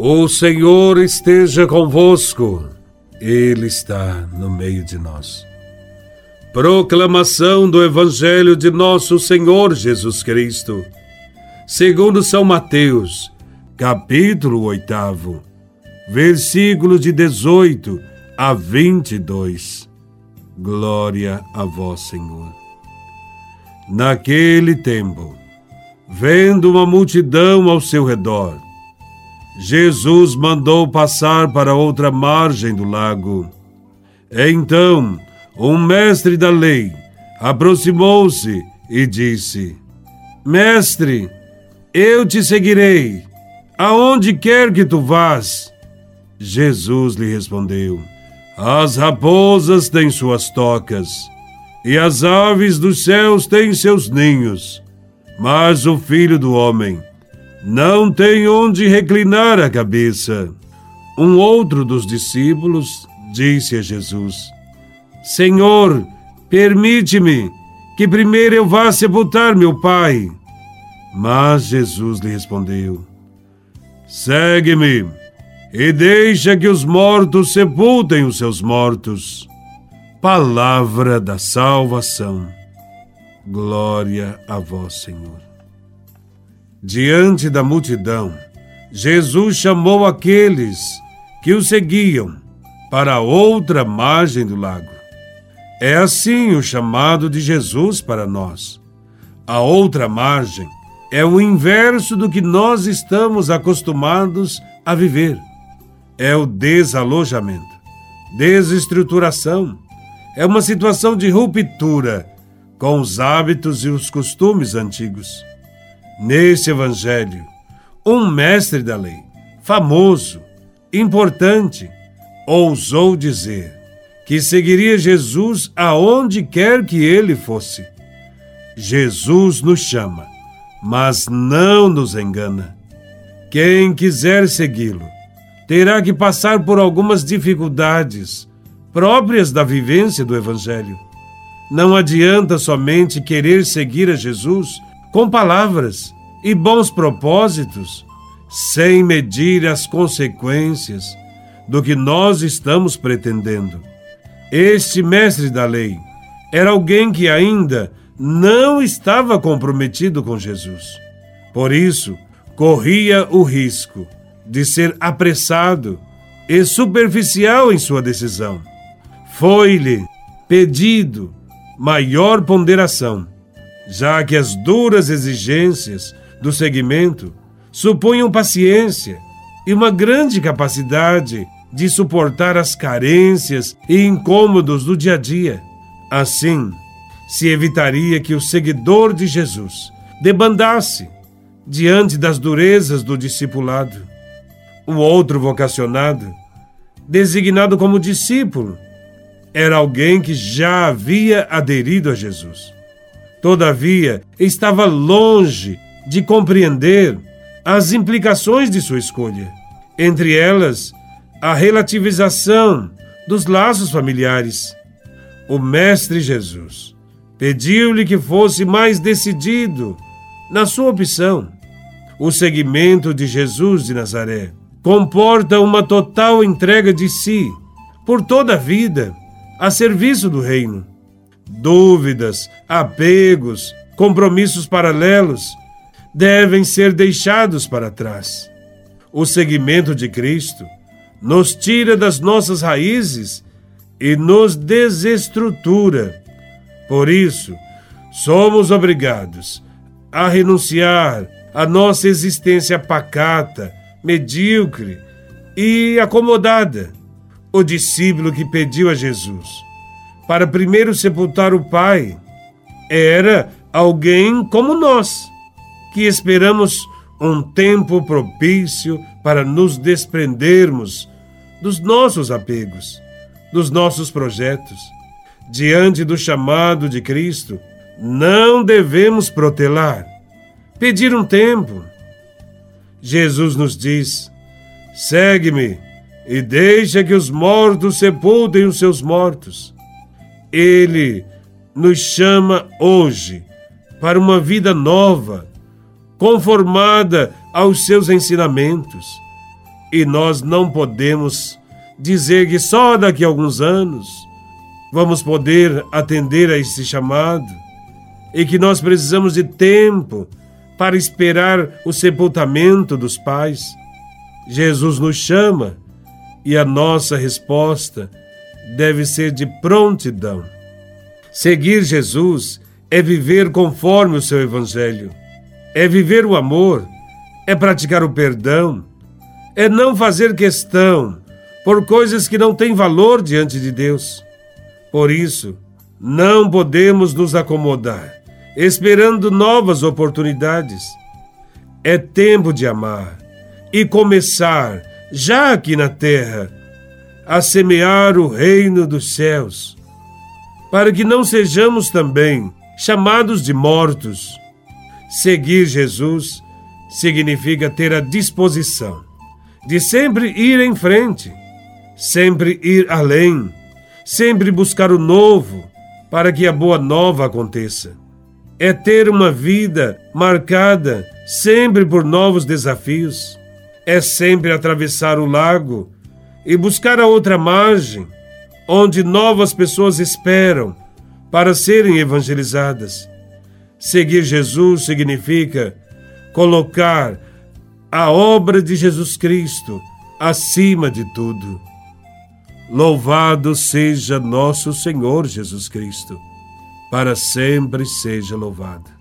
O Senhor esteja convosco, Ele está no meio de nós. Proclamação do Evangelho de Nosso Senhor Jesus Cristo, segundo São Mateus, capítulo 8, versículos de 18 a 22. Glória a Vós, Senhor. Naquele tempo, vendo uma multidão ao seu redor, Jesus mandou passar para outra margem do lago. Então, um mestre da lei aproximou-se e disse: Mestre, eu te seguirei, aonde quer que tu vás. Jesus lhe respondeu: As raposas têm suas tocas, e as aves dos céus têm seus ninhos, mas o filho do homem não tem onde reclinar a cabeça. Um outro dos discípulos disse a Jesus: Senhor, permite-me que primeiro eu vá sepultar meu pai. Mas Jesus lhe respondeu: Segue-me e deixa que os mortos sepultem os seus mortos. Palavra da salvação. Glória a vós, Senhor. Diante da multidão, Jesus chamou aqueles que o seguiam para outra margem do lago. É assim o chamado de Jesus para nós. A outra margem é o inverso do que nós estamos acostumados a viver. É o desalojamento, desestruturação. É uma situação de ruptura com os hábitos e os costumes antigos. Nesse evangelho, um mestre da lei, famoso, importante, ousou dizer que seguiria Jesus aonde quer que ele fosse. Jesus nos chama, mas não nos engana. Quem quiser segui-lo terá que passar por algumas dificuldades próprias da vivência do Evangelho. Não adianta somente querer seguir a Jesus com palavras e bons propósitos, sem medir as consequências do que nós estamos pretendendo. Este mestre da lei era alguém que ainda não estava comprometido com Jesus. Por isso, corria o risco de ser apressado e superficial em sua decisão. Foi-lhe pedido maior ponderação já que as duras exigências do segmento supunham paciência e uma grande capacidade de suportar as carências e incômodos do dia a dia. Assim, se evitaria que o seguidor de Jesus debandasse diante das durezas do discipulado. O outro vocacionado, designado como discípulo, era alguém que já havia aderido a Jesus. Todavia, estava longe de compreender as implicações de sua escolha, entre elas a relativização dos laços familiares. O Mestre Jesus pediu-lhe que fosse mais decidido na sua opção. O seguimento de Jesus de Nazaré comporta uma total entrega de si, por toda a vida, a serviço do Reino dúvidas, apegos, compromissos paralelos devem ser deixados para trás. O seguimento de Cristo nos tira das nossas raízes e nos desestrutura. Por isso, somos obrigados a renunciar à nossa existência pacata, medíocre e acomodada. O discípulo que pediu a Jesus para primeiro sepultar o pai. Era alguém como nós, que esperamos um tempo propício para nos desprendermos dos nossos apegos, dos nossos projetos. Diante do chamado de Cristo, não devemos protelar, pedir um tempo. Jesus nos diz: segue-me e deixa que os mortos sepultem os seus mortos. Ele nos chama hoje para uma vida nova, conformada aos seus ensinamentos. E nós não podemos dizer que só daqui a alguns anos vamos poder atender a esse chamado e que nós precisamos de tempo para esperar o sepultamento dos pais. Jesus nos chama e a nossa resposta deve ser de prontidão. Seguir Jesus é viver conforme o seu Evangelho, é viver o amor, é praticar o perdão, é não fazer questão por coisas que não têm valor diante de Deus. Por isso, não podemos nos acomodar, esperando novas oportunidades. É tempo de amar e começar, já aqui na terra, a semear o reino dos céus, para que não sejamos também chamados de mortos. Seguir Jesus significa ter a disposição de sempre ir em frente, sempre ir além, sempre buscar o novo para que a boa nova aconteça. É ter uma vida marcada sempre por novos desafios. É sempre atravessar o lago e buscar a outra margem, onde novas pessoas esperam para serem evangelizadas. Seguir Jesus significa colocar a obra de Jesus Cristo acima de tudo. Louvado seja nosso Senhor Jesus Cristo, para sempre seja louvado.